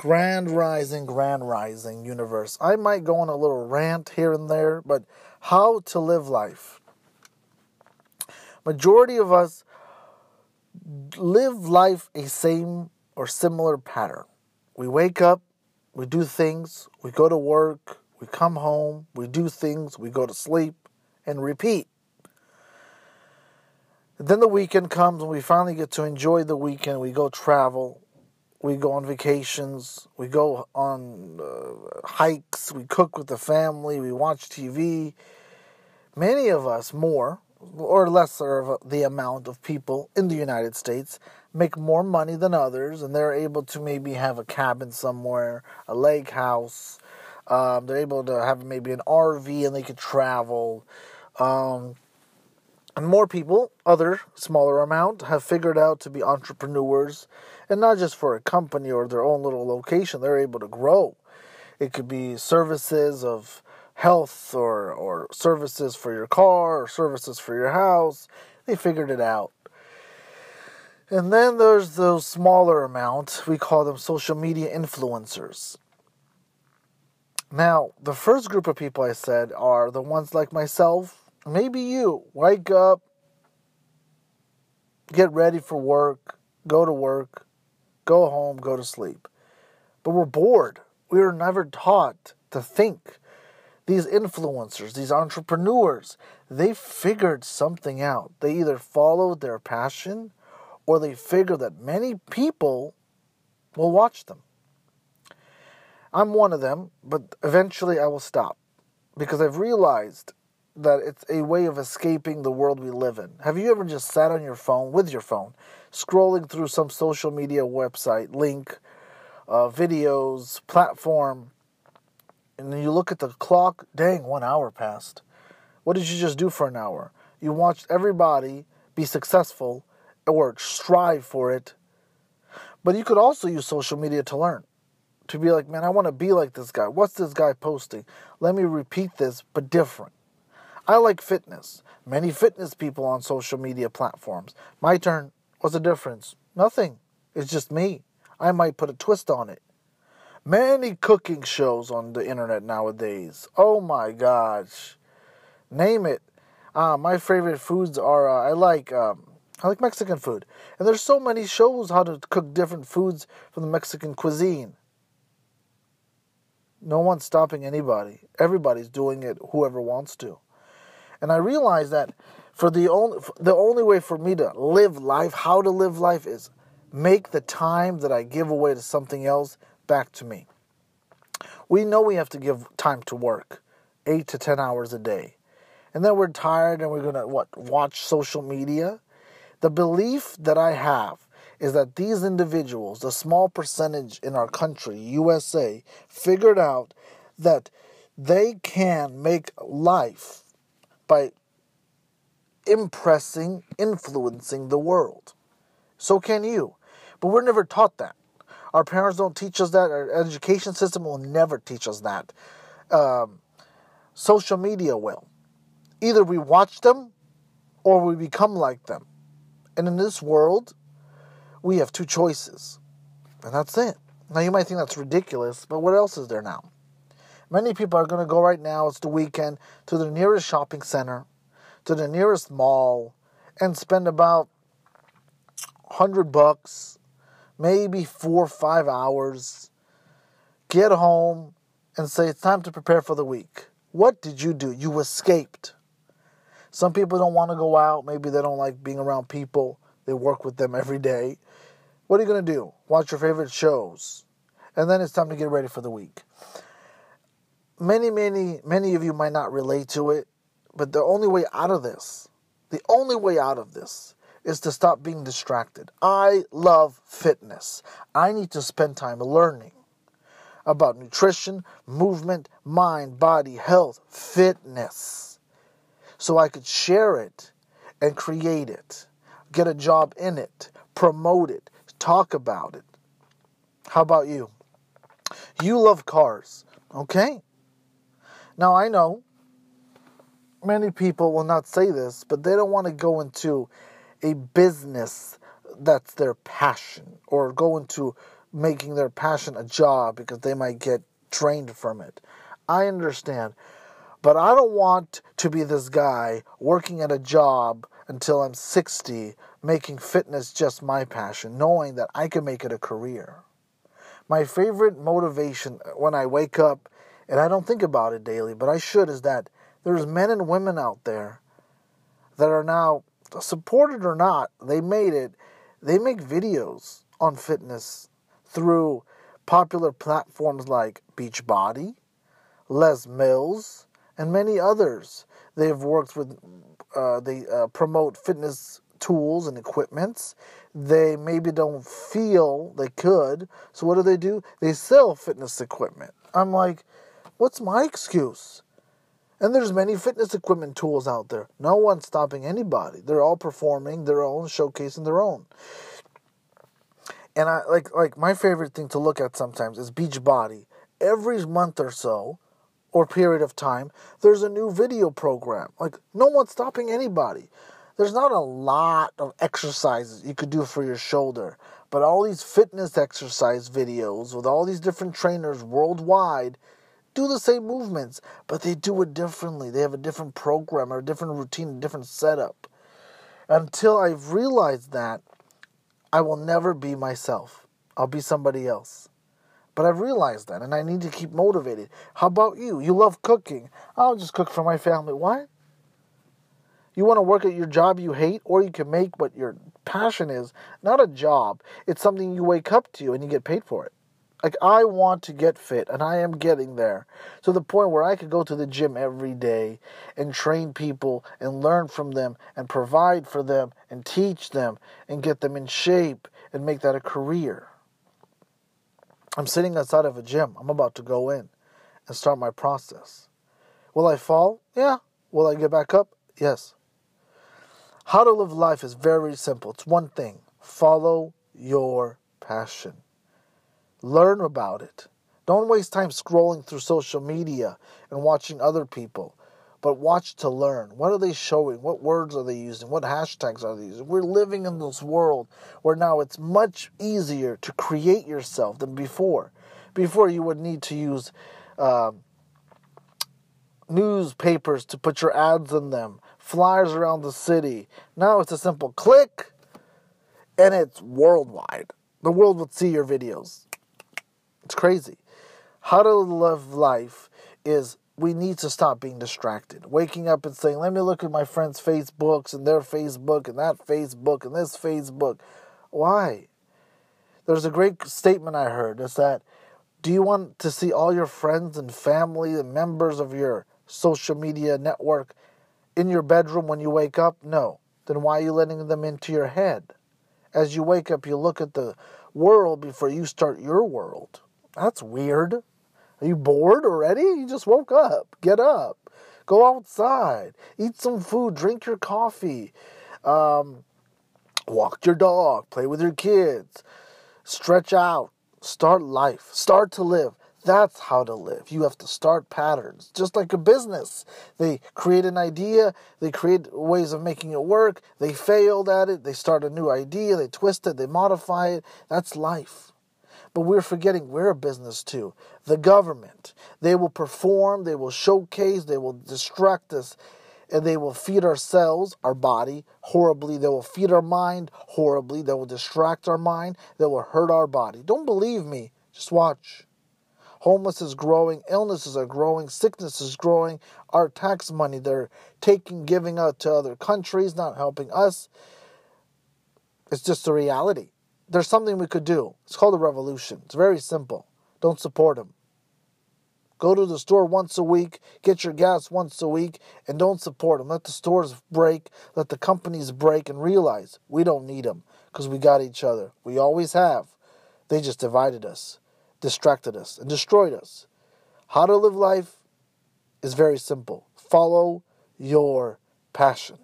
grand rising, grand rising universe. I might go on a little rant here and there, but how to live life. Majority of us live life a same or similar pattern. We wake up, we do things, we go to work, we come home, we do things, we go to sleep, and repeat. Then the weekend comes and we finally get to enjoy the weekend. We go travel, we go on vacations, we go on uh, hikes, we cook with the family, we watch TV. Many of us, more or lesser of the amount of people in the United States, make more money than others, and they're able to maybe have a cabin somewhere, a lake house. Um, they're able to have maybe an RV and they could travel. Um, and more people, other smaller amount, have figured out to be entrepreneurs, and not just for a company or their own little location. They're able to grow. It could be services of health or or services for your car or services for your house. They figured it out. And then there's those smaller amount. We call them social media influencers. Now, the first group of people I said are the ones like myself maybe you wake up, get ready for work, go to work, go home, go to sleep. But we're bored. We were never taught to think. These influencers, these entrepreneurs, they figured something out. They either followed their passion or they figure that many people will watch them. I'm one of them, but eventually I will stop because I've realized that it's a way of escaping the world we live in. Have you ever just sat on your phone with your phone, scrolling through some social media website, link, uh, videos, platform, and then you look at the clock, dang, one hour passed. What did you just do for an hour? You watched everybody be successful or strive for it. But you could also use social media to learn. To be like, man, I want to be like this guy. What's this guy posting? Let me repeat this, but different. I like fitness. Many fitness people on social media platforms. My turn. What's the difference? Nothing. It's just me. I might put a twist on it. Many cooking shows on the internet nowadays. Oh my gosh. Name it. Uh, my favorite foods are uh, I like um, I like Mexican food. And there's so many shows how to cook different foods from the Mexican cuisine. No one's stopping anybody. Everybody's doing it whoever wants to. And I realized that for the only the only way for me to live life, how to live life is make the time that I give away to something else back to me. We know we have to give time to work, 8 to 10 hours a day. And then we're tired and we're going to what watch social media. The belief that I have is that these individuals, the small percentage in our country, USA, figured out that they can make life by impressing, influencing the world. So can you. But we're never taught that. Our parents don't teach us that. Our education system will never teach us that. Um, social media will. Either we watch them or we become like them. And in this world, we have two choices. And that's it. Now, you might think that's ridiculous, but what else is there now? Many people are going to go right now, it's the weekend, to the nearest shopping center, to the nearest mall, and spend about 100 bucks, maybe four or five hours, get home, and say, It's time to prepare for the week. What did you do? You escaped. Some people don't want to go out. Maybe they don't like being around people. They work with them every day. What are you going to do? Watch your favorite shows. And then it's time to get ready for the week many, many, many of you might not relate to it, but the only way out of this, the only way out of this is to stop being distracted. I love fitness. I need to spend time learning about nutrition, movement, mind, body, health, fitness, so I could share it and create it, get a job in it, promote it, talk about it. How about you? You love cars, okay? Now, I know many people will not say this, but they don't want to go into a business that's their passion or go into making their passion a job because they might get drained from it. I understand. But I don't want to be this guy working at a job until I'm 60, making fitness just my passion, knowing that I can make it a career. My favorite motivation when I wake up, and I don't think about it daily, but I should, is that there's men and women out there that are now supported or not, they made it. They make videos on fitness through popular platforms like Beachbody, Les Mills, and many others. They have worked with, uh, they uh, promote fitness tools and equipments. They maybe don't feel they could. So what do they do? They sell fitness equipment. I'm like, what's my excuse? And there's many fitness equipment tools out there. No one's stopping anybody. They're all performing their own, showcasing their own. And I like like my favorite thing to look at sometimes is Beachbody. Every month or so, or period of time, there's a new video program. Like no one's stopping anybody. There's not a lot of exercises you could do for your shoulder, but all these fitness exercise videos with all these different trainers worldwide do the same movements, but they do it differently. They have a different program or a different routine, a different setup. Until I've realized that, I will never be myself. I'll be somebody else. But I've realized that, and I need to keep motivated. How about you? You love cooking. I'll just cook for my family. What? You want to work at your job you hate, or you can make what your passion is not a job. It's something you wake up to and you get paid for it. Like I want to get fit and I am getting there to the point where I could go to the gym every day and train people and learn from them and provide for them and teach them and get them in shape and make that a career. I'm sitting outside of a gym. I'm about to go in and start my process. Will I fall? Yeah. Will I get back up? Yes. How to live life is very simple. It's one thing follow your passion. Learn about it. Don't waste time scrolling through social media and watching other people, but watch to learn. What are they showing? What words are they using? What hashtags are they using? We're living in this world where now it's much easier to create yourself than before. Before, you would need to use uh, newspapers to put your ads in them, flyers around the city. Now it's a simple click and it's worldwide. The world would see your videos. It's crazy. How to live life is we need to stop being distracted. Waking up and saying, let me look at my friends' Facebooks and their Facebook and that Facebook and this Facebook. Why? There's a great statement I heard. It's that do you want to see all your friends and family and members of your social media network in your bedroom when you wake up? No. Then why are you letting them into your head? As you wake up, you look at the world before you start your world. That's weird. Are you bored already? You just woke up. Get up. Go outside. Eat some food. Drink your coffee. Um, walk your dog. Play with your kids. Stretch out. Start life. Start to live. That's how to live. You have to start patterns, just like a business. They create an idea, they create ways of making it work, they failed at it, they start a new idea, they twist it, they modify it. That's life. But we're forgetting we're a business too. The government. They will perform, they will showcase, they will distract us, and they will feed our cells, our body, horribly. They will feed our mind horribly. They will distract our mind. They will hurt our body. Don't believe me. Just watch. Homeless is growing, illnesses are growing, sickness is growing. Our tax money they're taking, giving out to other countries, not helping us. It's just a reality there's something we could do. It's called a revolution. It's very simple. Don't support them. Go to the store once a week, get your gas once a week, and don't support them. Let the stores break, let the companies break, and realize we don't need them because we got each other. We always have. They just divided us, distracted us, and destroyed us. How to live life is very simple follow your passion.